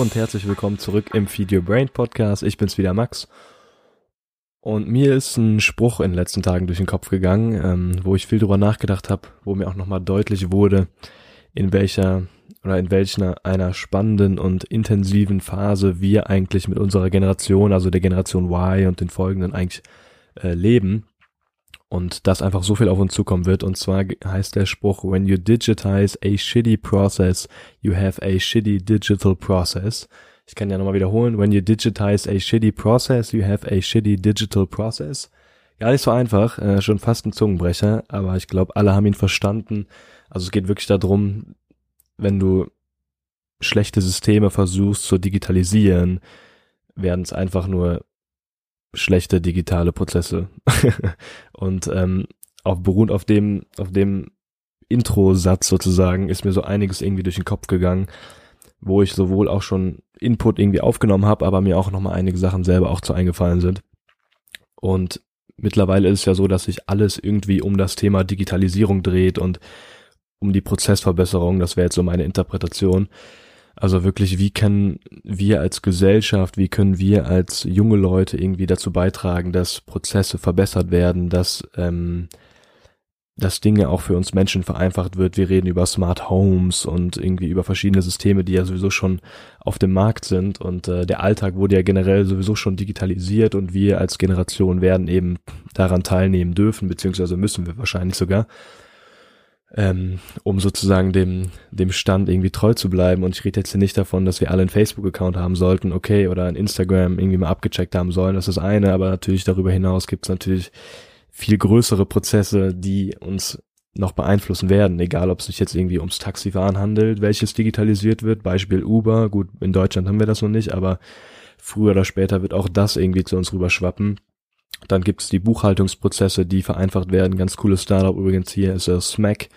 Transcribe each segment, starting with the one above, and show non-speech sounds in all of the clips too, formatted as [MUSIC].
Und herzlich willkommen zurück im Feed Your Brain Podcast. Ich bin's wieder Max. Und mir ist ein Spruch in den letzten Tagen durch den Kopf gegangen, ähm, wo ich viel drüber nachgedacht habe, wo mir auch nochmal deutlich wurde, in welcher oder in welcher einer spannenden und intensiven Phase wir eigentlich mit unserer Generation, also der Generation Y und den folgenden eigentlich äh, leben und das einfach so viel auf uns zukommen wird. Und zwar heißt der Spruch, when you digitize a shitty process, you have a shitty digital process. Ich kann ja nochmal wiederholen, when you digitize a shitty process, you have a shitty digital process. Gar nicht so einfach, äh, schon fast ein Zungenbrecher, aber ich glaube, alle haben ihn verstanden. Also es geht wirklich darum, wenn du schlechte Systeme versuchst zu digitalisieren, werden es einfach nur schlechte digitale Prozesse. [LAUGHS] und ähm, auf beruhend auf dem, auf dem Intro-Satz sozusagen ist mir so einiges irgendwie durch den Kopf gegangen, wo ich sowohl auch schon Input irgendwie aufgenommen habe, aber mir auch nochmal einige Sachen selber auch zu eingefallen sind. Und mittlerweile ist es ja so, dass sich alles irgendwie um das Thema Digitalisierung dreht und um die Prozessverbesserung, das wäre jetzt so meine Interpretation. Also wirklich, wie können wir als Gesellschaft, wie können wir als junge Leute irgendwie dazu beitragen, dass Prozesse verbessert werden, dass, ähm, dass Dinge auch für uns Menschen vereinfacht wird. Wir reden über Smart Homes und irgendwie über verschiedene Systeme, die ja sowieso schon auf dem Markt sind. Und äh, der Alltag wurde ja generell sowieso schon digitalisiert und wir als Generation werden eben daran teilnehmen dürfen, beziehungsweise müssen wir wahrscheinlich sogar ähm, um sozusagen dem, dem Stand irgendwie treu zu bleiben. Und ich rede jetzt hier nicht davon, dass wir alle einen Facebook-Account haben sollten, okay, oder ein Instagram irgendwie mal abgecheckt haben sollen. Das ist eine, aber natürlich darüber hinaus gibt es natürlich viel größere Prozesse, die uns noch beeinflussen werden, egal ob es sich jetzt irgendwie ums Taxifahren handelt, welches digitalisiert wird, Beispiel Uber, gut, in Deutschland haben wir das noch nicht, aber früher oder später wird auch das irgendwie zu uns rüberschwappen dann gibt es die Buchhaltungsprozesse, die vereinfacht werden. Ganz cooles Startup übrigens hier ist äh, Smack.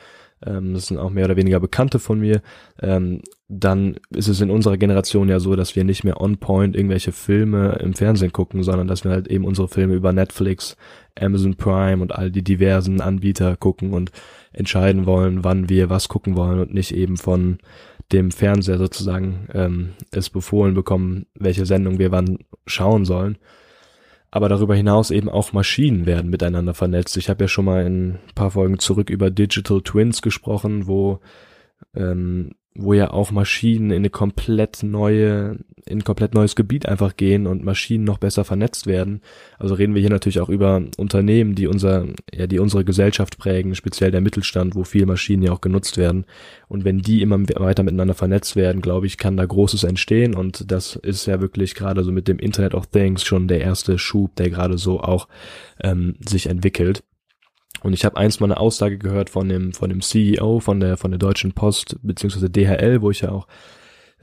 Ähm, das sind auch mehr oder weniger Bekannte von mir. Ähm, dann ist es in unserer Generation ja so, dass wir nicht mehr on point irgendwelche Filme im Fernsehen gucken, sondern dass wir halt eben unsere Filme über Netflix, Amazon Prime und all die diversen Anbieter gucken und entscheiden wollen, wann wir was gucken wollen und nicht eben von dem Fernseher sozusagen ähm, es befohlen bekommen, welche Sendung wir wann schauen sollen aber darüber hinaus eben auch Maschinen werden miteinander vernetzt. Ich habe ja schon mal in ein paar Folgen zurück über Digital Twins gesprochen, wo ähm, wo ja auch Maschinen in eine komplett neue, in ein komplett neues Gebiet einfach gehen und Maschinen noch besser vernetzt werden. Also reden wir hier natürlich auch über Unternehmen, die unser, ja, die unsere Gesellschaft prägen, speziell der Mittelstand, wo viel Maschinen ja auch genutzt werden. Und wenn die immer weiter miteinander vernetzt werden, glaube ich, kann da Großes entstehen. Und das ist ja wirklich gerade so mit dem Internet of Things schon der erste Schub, der gerade so auch ähm, sich entwickelt. Und ich habe eins mal eine Aussage gehört von dem, von dem CEO von der, von der Deutschen Post, beziehungsweise DHL, wo ich ja auch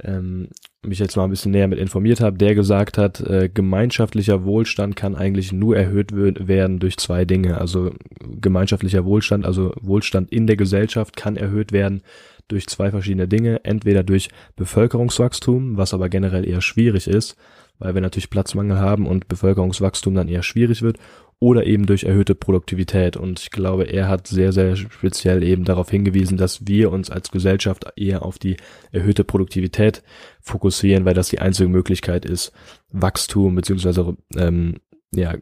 ähm, mich jetzt mal ein bisschen näher mit informiert habe, der gesagt hat, äh, gemeinschaftlicher Wohlstand kann eigentlich nur erhöht werden durch zwei Dinge. Also gemeinschaftlicher Wohlstand, also Wohlstand in der Gesellschaft kann erhöht werden durch zwei verschiedene Dinge. Entweder durch Bevölkerungswachstum, was aber generell eher schwierig ist, weil wir natürlich Platzmangel haben und Bevölkerungswachstum dann eher schwierig wird oder eben durch erhöhte Produktivität. Und ich glaube, er hat sehr, sehr speziell eben darauf hingewiesen, dass wir uns als Gesellschaft eher auf die erhöhte Produktivität fokussieren, weil das die einzige Möglichkeit ist, Wachstum beziehungsweise ähm, ja,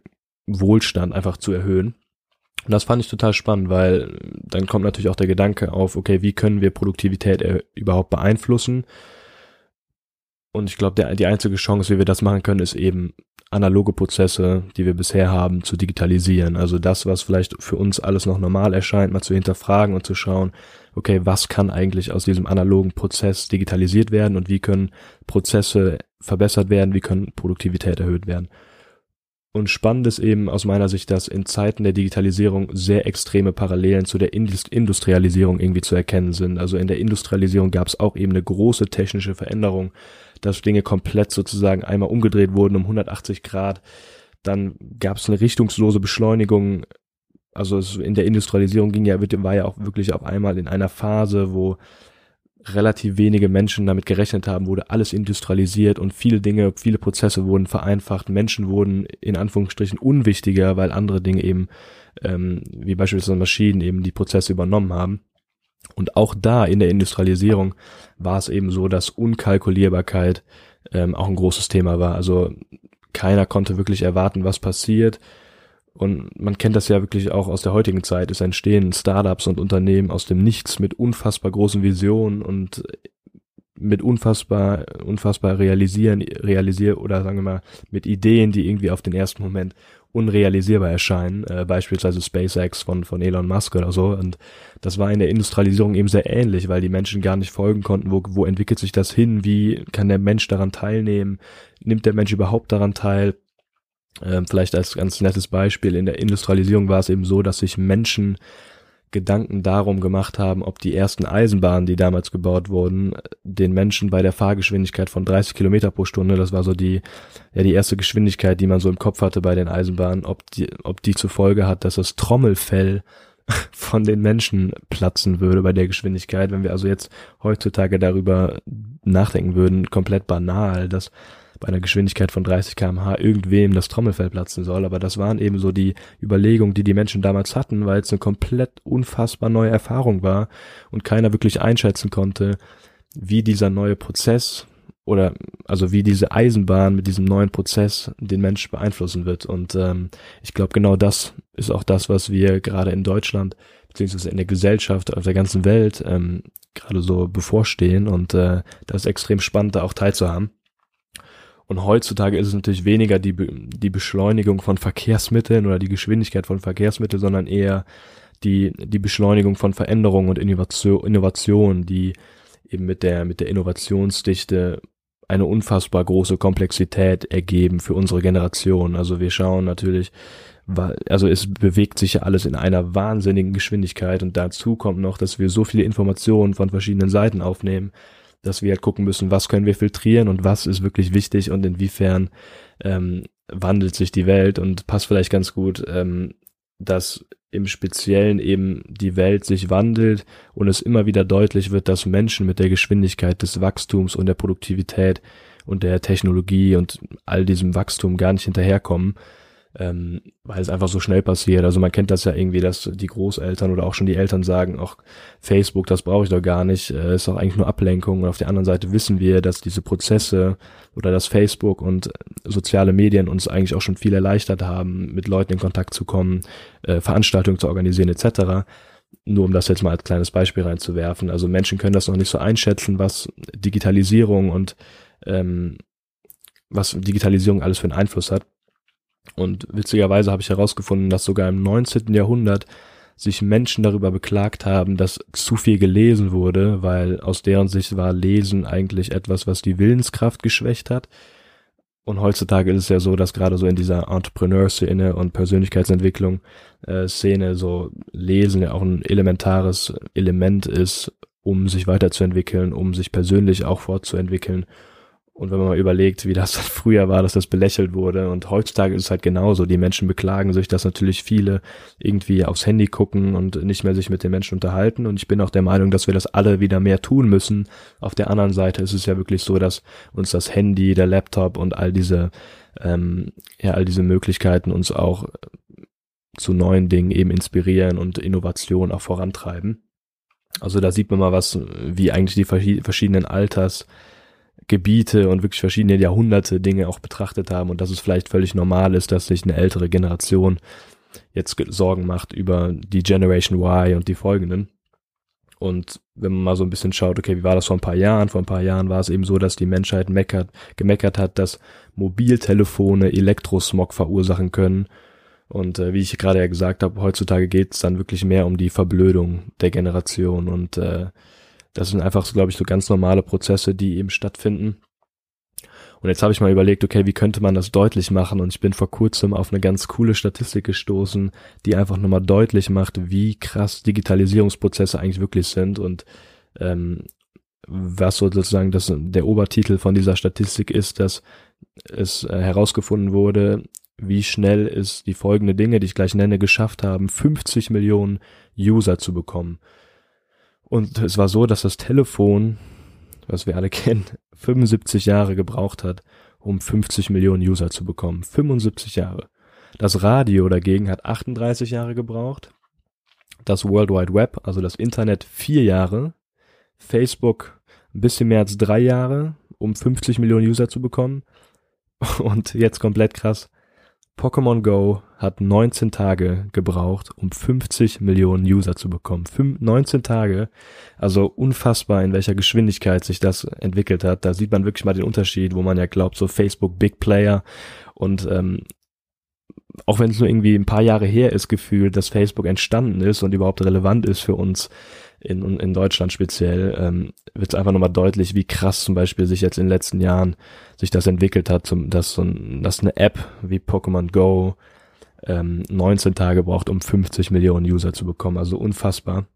Wohlstand einfach zu erhöhen. Und das fand ich total spannend, weil dann kommt natürlich auch der Gedanke auf, okay, wie können wir Produktivität überhaupt beeinflussen? Und ich glaube, die einzige Chance, wie wir das machen können, ist eben analoge Prozesse, die wir bisher haben, zu digitalisieren. Also das, was vielleicht für uns alles noch normal erscheint, mal zu hinterfragen und zu schauen, okay, was kann eigentlich aus diesem analogen Prozess digitalisiert werden und wie können Prozesse verbessert werden, wie können Produktivität erhöht werden. Und spannend ist eben aus meiner Sicht, dass in Zeiten der Digitalisierung sehr extreme Parallelen zu der Industrialisierung irgendwie zu erkennen sind. Also in der Industrialisierung gab es auch eben eine große technische Veränderung, dass Dinge komplett sozusagen einmal umgedreht wurden um 180 Grad. Dann gab es eine richtungslose Beschleunigung. Also in der Industrialisierung ging ja, war ja auch wirklich auf einmal in einer Phase, wo relativ wenige Menschen damit gerechnet haben, wurde alles industrialisiert und viele Dinge, viele Prozesse wurden vereinfacht, Menschen wurden in Anführungsstrichen unwichtiger, weil andere Dinge eben, ähm, wie beispielsweise Maschinen eben die Prozesse übernommen haben. Und auch da in der Industrialisierung war es eben so, dass Unkalkulierbarkeit ähm, auch ein großes Thema war. Also keiner konnte wirklich erwarten, was passiert. Und man kennt das ja wirklich auch aus der heutigen Zeit. Es entstehen Startups und Unternehmen aus dem Nichts mit unfassbar großen Visionen und mit unfassbar, unfassbar realisieren, realisier oder sagen wir mal mit Ideen, die irgendwie auf den ersten Moment unrealisierbar erscheinen, äh, beispielsweise SpaceX von, von Elon Musk oder so. Und das war in der Industrialisierung eben sehr ähnlich, weil die Menschen gar nicht folgen konnten, wo, wo entwickelt sich das hin, wie kann der Mensch daran teilnehmen, nimmt der Mensch überhaupt daran teil. Ähm, vielleicht als ganz nettes Beispiel, in der Industrialisierung war es eben so, dass sich Menschen Gedanken darum gemacht haben, ob die ersten Eisenbahnen, die damals gebaut wurden, den Menschen bei der Fahrgeschwindigkeit von 30 Kilometer pro Stunde, das war so die, ja, die erste Geschwindigkeit, die man so im Kopf hatte bei den Eisenbahnen, ob die, ob die zur Folge hat, dass das Trommelfell [LAUGHS] von den Menschen platzen würde bei der Geschwindigkeit. Wenn wir also jetzt heutzutage darüber nachdenken würden, komplett banal, dass bei einer Geschwindigkeit von 30 kmh irgendwem das Trommelfell platzen soll. Aber das waren eben so die Überlegungen, die die Menschen damals hatten, weil es eine komplett unfassbar neue Erfahrung war und keiner wirklich einschätzen konnte, wie dieser neue Prozess oder also wie diese Eisenbahn mit diesem neuen Prozess den Mensch beeinflussen wird. Und ähm, ich glaube, genau das ist auch das, was wir gerade in Deutschland beziehungsweise in der Gesellschaft auf der ganzen Welt ähm, gerade so bevorstehen. Und äh, das ist extrem spannend, da auch teilzuhaben. Und heutzutage ist es natürlich weniger die, die Beschleunigung von Verkehrsmitteln oder die Geschwindigkeit von Verkehrsmitteln, sondern eher die, die Beschleunigung von Veränderungen und Innovation, Innovation, die eben mit der, mit der Innovationsdichte eine unfassbar große Komplexität ergeben für unsere Generation. Also wir schauen natürlich, also es bewegt sich ja alles in einer wahnsinnigen Geschwindigkeit und dazu kommt noch, dass wir so viele Informationen von verschiedenen Seiten aufnehmen, dass wir halt gucken müssen, was können wir filtrieren und was ist wirklich wichtig und inwiefern ähm, wandelt sich die Welt und passt vielleicht ganz gut, ähm, dass im Speziellen eben die Welt sich wandelt und es immer wieder deutlich wird, dass Menschen mit der Geschwindigkeit des Wachstums und der Produktivität und der Technologie und all diesem Wachstum gar nicht hinterherkommen ähm, weil es einfach so schnell passiert. Also man kennt das ja irgendwie, dass die Großeltern oder auch schon die Eltern sagen, auch Facebook, das brauche ich doch gar nicht, äh, ist doch eigentlich nur Ablenkung. Und auf der anderen Seite wissen wir, dass diese Prozesse oder dass Facebook und soziale Medien uns eigentlich auch schon viel erleichtert haben, mit Leuten in Kontakt zu kommen, äh, Veranstaltungen zu organisieren etc. Nur um das jetzt mal als kleines Beispiel reinzuwerfen. Also Menschen können das noch nicht so einschätzen, was Digitalisierung und ähm, was Digitalisierung alles für einen Einfluss hat. Und witzigerweise habe ich herausgefunden, dass sogar im 19. Jahrhundert sich Menschen darüber beklagt haben, dass zu viel gelesen wurde, weil aus deren Sicht war Lesen eigentlich etwas, was die Willenskraft geschwächt hat. Und heutzutage ist es ja so, dass gerade so in dieser Entrepreneur-Szene und Persönlichkeitsentwicklung äh, so Lesen ja auch ein elementares Element ist, um sich weiterzuentwickeln, um sich persönlich auch fortzuentwickeln und wenn man mal überlegt, wie das [LAUGHS] früher war, dass das belächelt wurde und heutzutage ist es halt genauso. Die Menschen beklagen sich, dass natürlich viele irgendwie aufs Handy gucken und nicht mehr sich mit den Menschen unterhalten. Und ich bin auch der Meinung, dass wir das alle wieder mehr tun müssen. Auf der anderen Seite ist es ja wirklich so, dass uns das Handy, der Laptop und all diese, ähm, ja, all diese Möglichkeiten uns auch zu neuen Dingen eben inspirieren und Innovation auch vorantreiben. Also da sieht man mal was, wie eigentlich die verschiedenen Alters Gebiete und wirklich verschiedene Jahrhunderte Dinge auch betrachtet haben und dass es vielleicht völlig normal ist, dass sich eine ältere Generation jetzt Sorgen macht über die Generation Y und die folgenden. Und wenn man mal so ein bisschen schaut, okay, wie war das vor ein paar Jahren? Vor ein paar Jahren war es eben so, dass die Menschheit meckert, gemeckert hat, dass Mobiltelefone Elektrosmog verursachen können. Und äh, wie ich gerade ja gesagt habe, heutzutage geht es dann wirklich mehr um die Verblödung der Generation und äh, das sind einfach, so, glaube ich, so ganz normale Prozesse, die eben stattfinden. Und jetzt habe ich mal überlegt, okay, wie könnte man das deutlich machen? Und ich bin vor kurzem auf eine ganz coole Statistik gestoßen, die einfach nochmal deutlich macht, wie krass Digitalisierungsprozesse eigentlich wirklich sind und ähm, was sozusagen das, der Obertitel von dieser Statistik ist, dass es äh, herausgefunden wurde, wie schnell es die folgende Dinge, die ich gleich nenne, geschafft haben, 50 Millionen User zu bekommen. Und es war so, dass das Telefon, was wir alle [LAUGHS] kennen, 75 Jahre gebraucht hat, um 50 Millionen User zu bekommen. 75 Jahre. Das Radio dagegen hat 38 Jahre gebraucht. das World Wide Web, also das Internet, vier Jahre, Facebook ein bisschen mehr als drei Jahre, um 50 Millionen User zu bekommen. [LAUGHS] Und jetzt komplett krass, Pokémon Go hat 19 Tage gebraucht, um 50 Millionen User zu bekommen. 19 Tage, also unfassbar, in welcher Geschwindigkeit sich das entwickelt hat. Da sieht man wirklich mal den Unterschied, wo man ja glaubt, so Facebook Big Player und ähm, auch wenn es nur irgendwie ein paar Jahre her ist, gefühlt, dass Facebook entstanden ist und überhaupt relevant ist für uns in, in Deutschland speziell, ähm, wird es einfach nochmal deutlich, wie krass zum Beispiel sich jetzt in den letzten Jahren sich das entwickelt hat, zum, dass, so ein, dass eine App wie Pokémon Go ähm, 19 Tage braucht, um 50 Millionen User zu bekommen. Also unfassbar.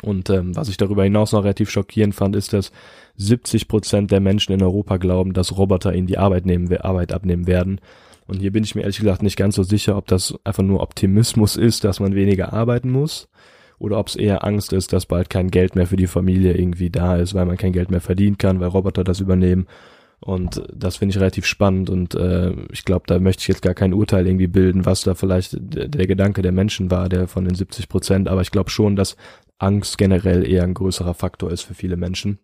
Und ähm, was ich darüber hinaus noch relativ schockierend fand, ist, dass 70 Prozent der Menschen in Europa glauben, dass Roboter ihnen die Arbeit, nehmen, Arbeit abnehmen werden. Und hier bin ich mir ehrlich gesagt nicht ganz so sicher, ob das einfach nur Optimismus ist, dass man weniger arbeiten muss, oder ob es eher Angst ist, dass bald kein Geld mehr für die Familie irgendwie da ist, weil man kein Geld mehr verdienen kann, weil Roboter das übernehmen. Und das finde ich relativ spannend und äh, ich glaube, da möchte ich jetzt gar kein Urteil irgendwie bilden, was da vielleicht der Gedanke der Menschen war, der von den 70 Prozent. Aber ich glaube schon, dass Angst generell eher ein größerer Faktor ist für viele Menschen.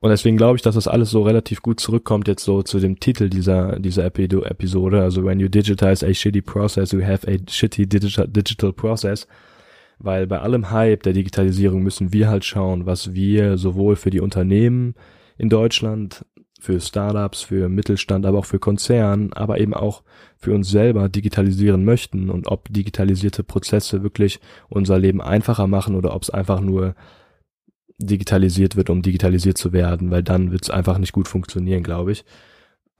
Und deswegen glaube ich, dass das alles so relativ gut zurückkommt jetzt so zu dem Titel dieser, dieser Episode. Also when you digitize a shitty process, you have a shitty digital, digital process. Weil bei allem Hype der Digitalisierung müssen wir halt schauen, was wir sowohl für die Unternehmen in Deutschland, für Startups, für Mittelstand, aber auch für Konzernen, aber eben auch für uns selber digitalisieren möchten und ob digitalisierte Prozesse wirklich unser Leben einfacher machen oder ob es einfach nur digitalisiert wird, um digitalisiert zu werden, weil dann wird es einfach nicht gut funktionieren, glaube ich.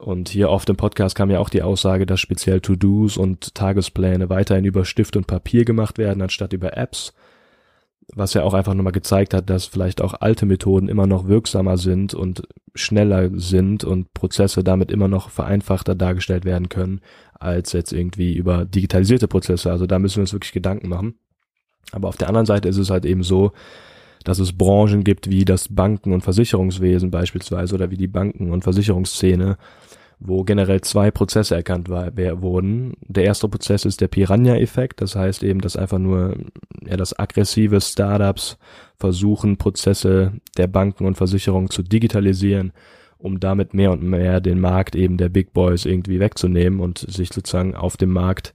Und hier oft im Podcast kam ja auch die Aussage, dass speziell To-Dos und Tagespläne weiterhin über Stift und Papier gemacht werden, anstatt über Apps. Was ja auch einfach nochmal gezeigt hat, dass vielleicht auch alte Methoden immer noch wirksamer sind und schneller sind und Prozesse damit immer noch vereinfachter dargestellt werden können, als jetzt irgendwie über digitalisierte Prozesse. Also da müssen wir uns wirklich Gedanken machen. Aber auf der anderen Seite ist es halt eben so, dass es Branchen gibt wie das Banken- und Versicherungswesen beispielsweise oder wie die Banken- und Versicherungsszene, wo generell zwei Prozesse erkannt war, wer, wurden. Der erste Prozess ist der Piranha-Effekt, das heißt eben, dass einfach nur ja, das aggressive Startups versuchen, Prozesse der Banken und Versicherungen zu digitalisieren, um damit mehr und mehr den Markt eben der Big Boys irgendwie wegzunehmen und sich sozusagen auf dem Markt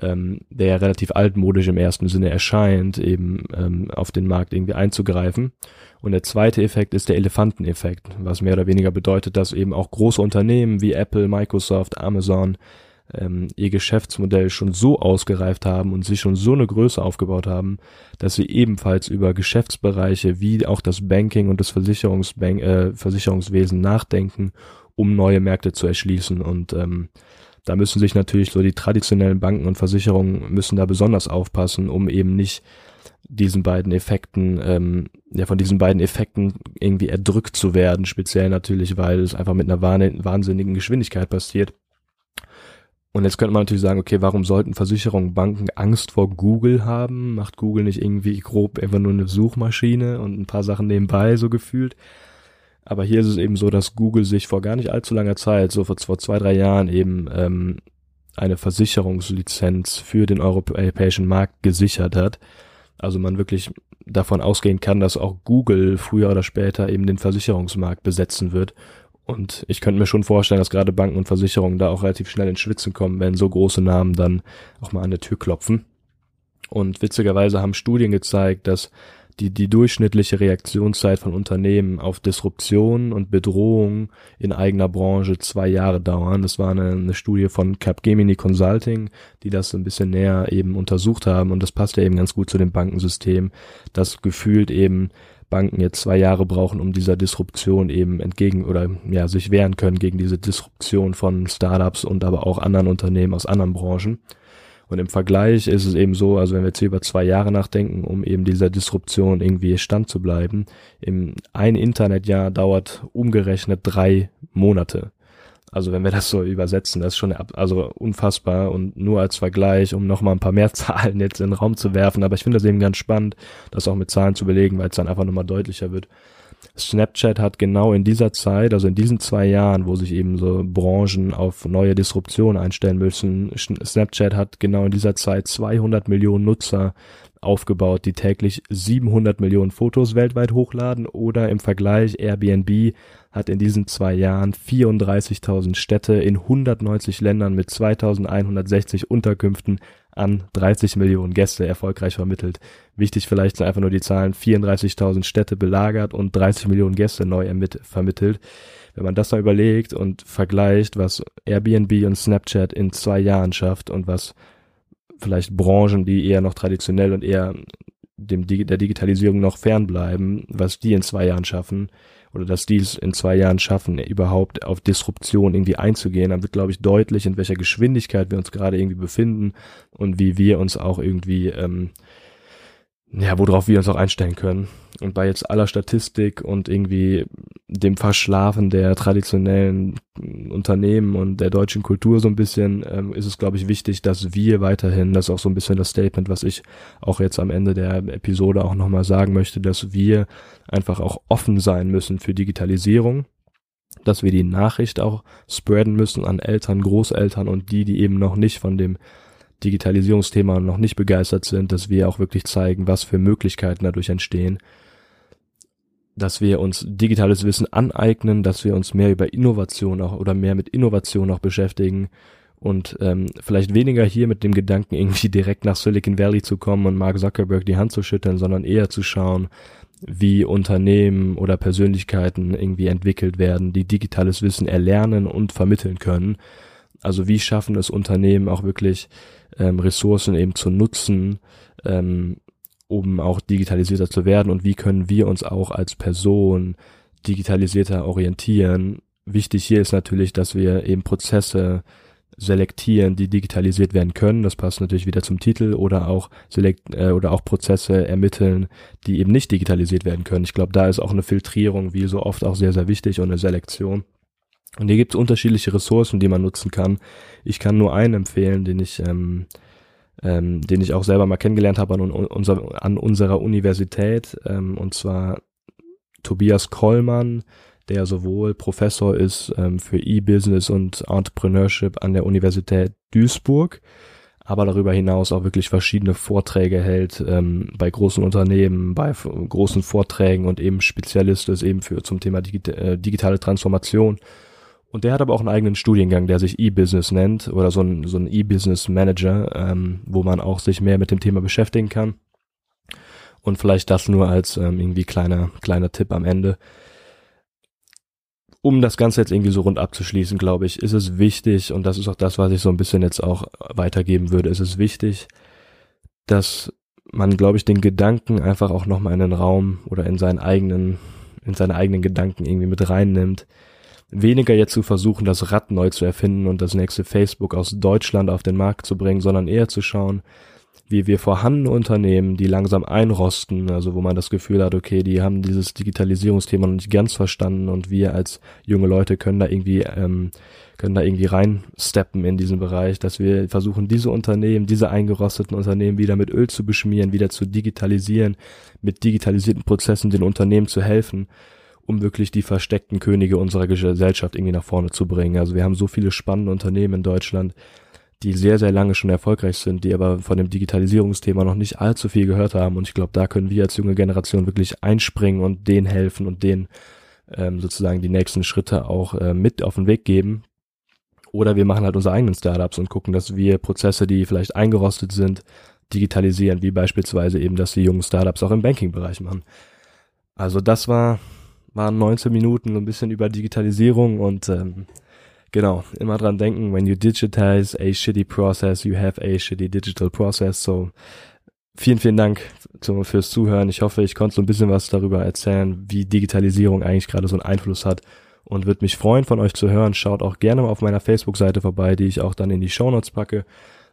ähm, der ja relativ altmodisch im ersten Sinne erscheint, eben ähm, auf den Markt irgendwie einzugreifen. Und der zweite Effekt ist der Elefanteneffekt, was mehr oder weniger bedeutet, dass eben auch große Unternehmen wie Apple, Microsoft, Amazon ähm, ihr Geschäftsmodell schon so ausgereift haben und sich schon so eine Größe aufgebaut haben, dass sie ebenfalls über Geschäftsbereiche wie auch das Banking und das Versicherungsbank, äh, Versicherungswesen nachdenken, um neue Märkte zu erschließen. Und ähm, da müssen sich natürlich so die traditionellen Banken und Versicherungen müssen da besonders aufpassen, um eben nicht diesen beiden Effekten, ähm, ja, von diesen beiden Effekten irgendwie erdrückt zu werden, speziell natürlich, weil es einfach mit einer wahnsinnigen Geschwindigkeit passiert. Und jetzt könnte man natürlich sagen, okay, warum sollten Versicherungen, Banken Angst vor Google haben? Macht Google nicht irgendwie grob einfach nur eine Suchmaschine und ein paar Sachen nebenbei so gefühlt? Aber hier ist es eben so, dass Google sich vor gar nicht allzu langer Zeit, so vor, vor zwei, drei Jahren eben ähm, eine Versicherungslizenz für den europäischen Markt gesichert hat. Also man wirklich davon ausgehen kann, dass auch Google früher oder später eben den Versicherungsmarkt besetzen wird. Und ich könnte mir schon vorstellen, dass gerade Banken und Versicherungen da auch relativ schnell ins Schwitzen kommen, wenn so große Namen dann auch mal an der Tür klopfen. Und witzigerweise haben Studien gezeigt, dass die, die durchschnittliche Reaktionszeit von Unternehmen auf Disruption und Bedrohung in eigener Branche zwei Jahre dauern. Das war eine, eine Studie von Capgemini Consulting, die das ein bisschen näher eben untersucht haben und das passt ja eben ganz gut zu dem Bankensystem, das gefühlt eben Banken jetzt zwei Jahre brauchen, um dieser Disruption eben entgegen oder ja sich wehren können gegen diese Disruption von Startups und aber auch anderen Unternehmen aus anderen Branchen. Und im Vergleich ist es eben so, also wenn wir jetzt hier über zwei Jahre nachdenken, um eben dieser Disruption irgendwie stand zu bleiben, im ein Internetjahr dauert umgerechnet drei Monate. Also wenn wir das so übersetzen, das ist schon also unfassbar und nur als Vergleich, um nochmal ein paar mehr [LAUGHS] Zahlen jetzt in den Raum zu werfen. Aber ich finde das eben ganz spannend, das auch mit Zahlen zu belegen, weil es dann einfach nochmal deutlicher wird. Snapchat hat genau in dieser Zeit, also in diesen zwei Jahren, wo sich eben so Branchen auf neue Disruption einstellen müssen, Snapchat hat genau in dieser Zeit 200 Millionen Nutzer aufgebaut, die täglich 700 Millionen Fotos weltweit hochladen oder im Vergleich Airbnb hat in diesen zwei Jahren 34.000 Städte in 190 Ländern mit 2.160 Unterkünften an 30 Millionen Gäste erfolgreich vermittelt. Wichtig vielleicht sind einfach nur die Zahlen 34.000 Städte belagert und 30 Millionen Gäste neu vermittelt. Wenn man das mal überlegt und vergleicht, was Airbnb und Snapchat in zwei Jahren schafft und was vielleicht Branchen, die eher noch traditionell und eher dem, der Digitalisierung noch fernbleiben, was die in zwei Jahren schaffen oder dass die es in zwei Jahren schaffen, überhaupt auf Disruption irgendwie einzugehen, dann wird, glaube ich, deutlich, in welcher Geschwindigkeit wir uns gerade irgendwie befinden und wie wir uns auch irgendwie ähm, ja, worauf wir uns auch einstellen können. Und bei jetzt aller Statistik und irgendwie dem Verschlafen der traditionellen Unternehmen und der deutschen Kultur so ein bisschen, ähm, ist es, glaube ich, wichtig, dass wir weiterhin, das ist auch so ein bisschen das Statement, was ich auch jetzt am Ende der Episode auch nochmal sagen möchte, dass wir einfach auch offen sein müssen für Digitalisierung, dass wir die Nachricht auch spreaden müssen an Eltern, Großeltern und die, die eben noch nicht von dem Digitalisierungsthema noch nicht begeistert sind, dass wir auch wirklich zeigen, was für Möglichkeiten dadurch entstehen, dass wir uns digitales Wissen aneignen, dass wir uns mehr über Innovation auch oder mehr mit Innovation auch beschäftigen und ähm, vielleicht weniger hier mit dem Gedanken, irgendwie direkt nach Silicon Valley zu kommen und Mark Zuckerberg die Hand zu schütteln, sondern eher zu schauen, wie Unternehmen oder Persönlichkeiten irgendwie entwickelt werden, die digitales Wissen erlernen und vermitteln können. Also wie schaffen es Unternehmen auch wirklich ähm, Ressourcen eben zu nutzen, ähm, um auch digitalisierter zu werden und wie können wir uns auch als Person digitalisierter orientieren. Wichtig hier ist natürlich, dass wir eben Prozesse selektieren, die digitalisiert werden können. Das passt natürlich wieder zum Titel oder auch selekt äh, oder auch Prozesse ermitteln, die eben nicht digitalisiert werden können. Ich glaube, da ist auch eine Filtrierung wie so oft auch sehr sehr wichtig und eine Selektion. Und hier gibt es unterschiedliche Ressourcen, die man nutzen kann. Ich kann nur einen empfehlen, den ich, ähm, ähm, den ich auch selber mal kennengelernt habe an, unser, an unserer Universität, ähm, und zwar Tobias Kollmann, der sowohl Professor ist ähm, für E-Business und Entrepreneurship an der Universität Duisburg, aber darüber hinaus auch wirklich verschiedene Vorträge hält ähm, bei großen Unternehmen, bei großen Vorträgen und eben Spezialist ist eben für zum Thema Digi äh, digitale Transformation und der hat aber auch einen eigenen Studiengang, der sich E-Business nennt oder so ein, so ein E-Business Manager, ähm, wo man auch sich mehr mit dem Thema beschäftigen kann. Und vielleicht das nur als ähm, irgendwie kleiner, kleiner Tipp am Ende. Um das Ganze jetzt irgendwie so rund abzuschließen, glaube ich, ist es wichtig, und das ist auch das, was ich so ein bisschen jetzt auch weitergeben würde, ist es wichtig, dass man, glaube ich, den Gedanken einfach auch nochmal in den Raum oder in seinen eigenen, in seine eigenen Gedanken irgendwie mit reinnimmt weniger jetzt zu versuchen, das Rad neu zu erfinden und das nächste Facebook aus Deutschland auf den Markt zu bringen, sondern eher zu schauen, wie wir vorhandene Unternehmen, die langsam einrosten, also wo man das Gefühl hat, okay, die haben dieses Digitalisierungsthema noch nicht ganz verstanden und wir als junge Leute können da irgendwie ähm, können da irgendwie reinsteppen in diesen Bereich, dass wir versuchen, diese Unternehmen, diese eingerosteten Unternehmen wieder mit Öl zu beschmieren, wieder zu digitalisieren, mit digitalisierten Prozessen den Unternehmen zu helfen um wirklich die versteckten Könige unserer Gesellschaft irgendwie nach vorne zu bringen. Also wir haben so viele spannende Unternehmen in Deutschland, die sehr, sehr lange schon erfolgreich sind, die aber von dem Digitalisierungsthema noch nicht allzu viel gehört haben. Und ich glaube, da können wir als junge Generation wirklich einspringen und denen helfen und denen ähm, sozusagen die nächsten Schritte auch äh, mit auf den Weg geben. Oder wir machen halt unsere eigenen Startups und gucken, dass wir Prozesse, die vielleicht eingerostet sind, digitalisieren, wie beispielsweise eben, dass die jungen Startups auch im Banking-Bereich machen. Also das war waren 19 Minuten ein bisschen über Digitalisierung und ähm, genau, immer dran denken, when you digitize a shitty process, you have a shitty digital process. So vielen, vielen Dank zu, fürs Zuhören. Ich hoffe, ich konnte so ein bisschen was darüber erzählen, wie Digitalisierung eigentlich gerade so einen Einfluss hat und würde mich freuen, von euch zu hören. Schaut auch gerne mal auf meiner Facebook-Seite vorbei, die ich auch dann in die Show Notes packe.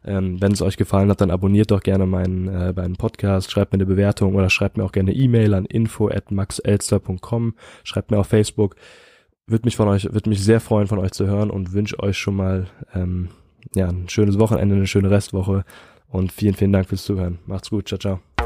Ähm, Wenn es euch gefallen hat, dann abonniert doch gerne meinen, äh, meinen Podcast, schreibt mir eine Bewertung oder schreibt mir auch gerne E-Mail an info at maxelster.com, schreibt mir auf Facebook. Würde mich von euch, würde mich sehr freuen, von euch zu hören und wünsche euch schon mal ähm, ja, ein schönes Wochenende, eine schöne Restwoche und vielen, vielen Dank fürs Zuhören. Macht's gut, ciao, ciao.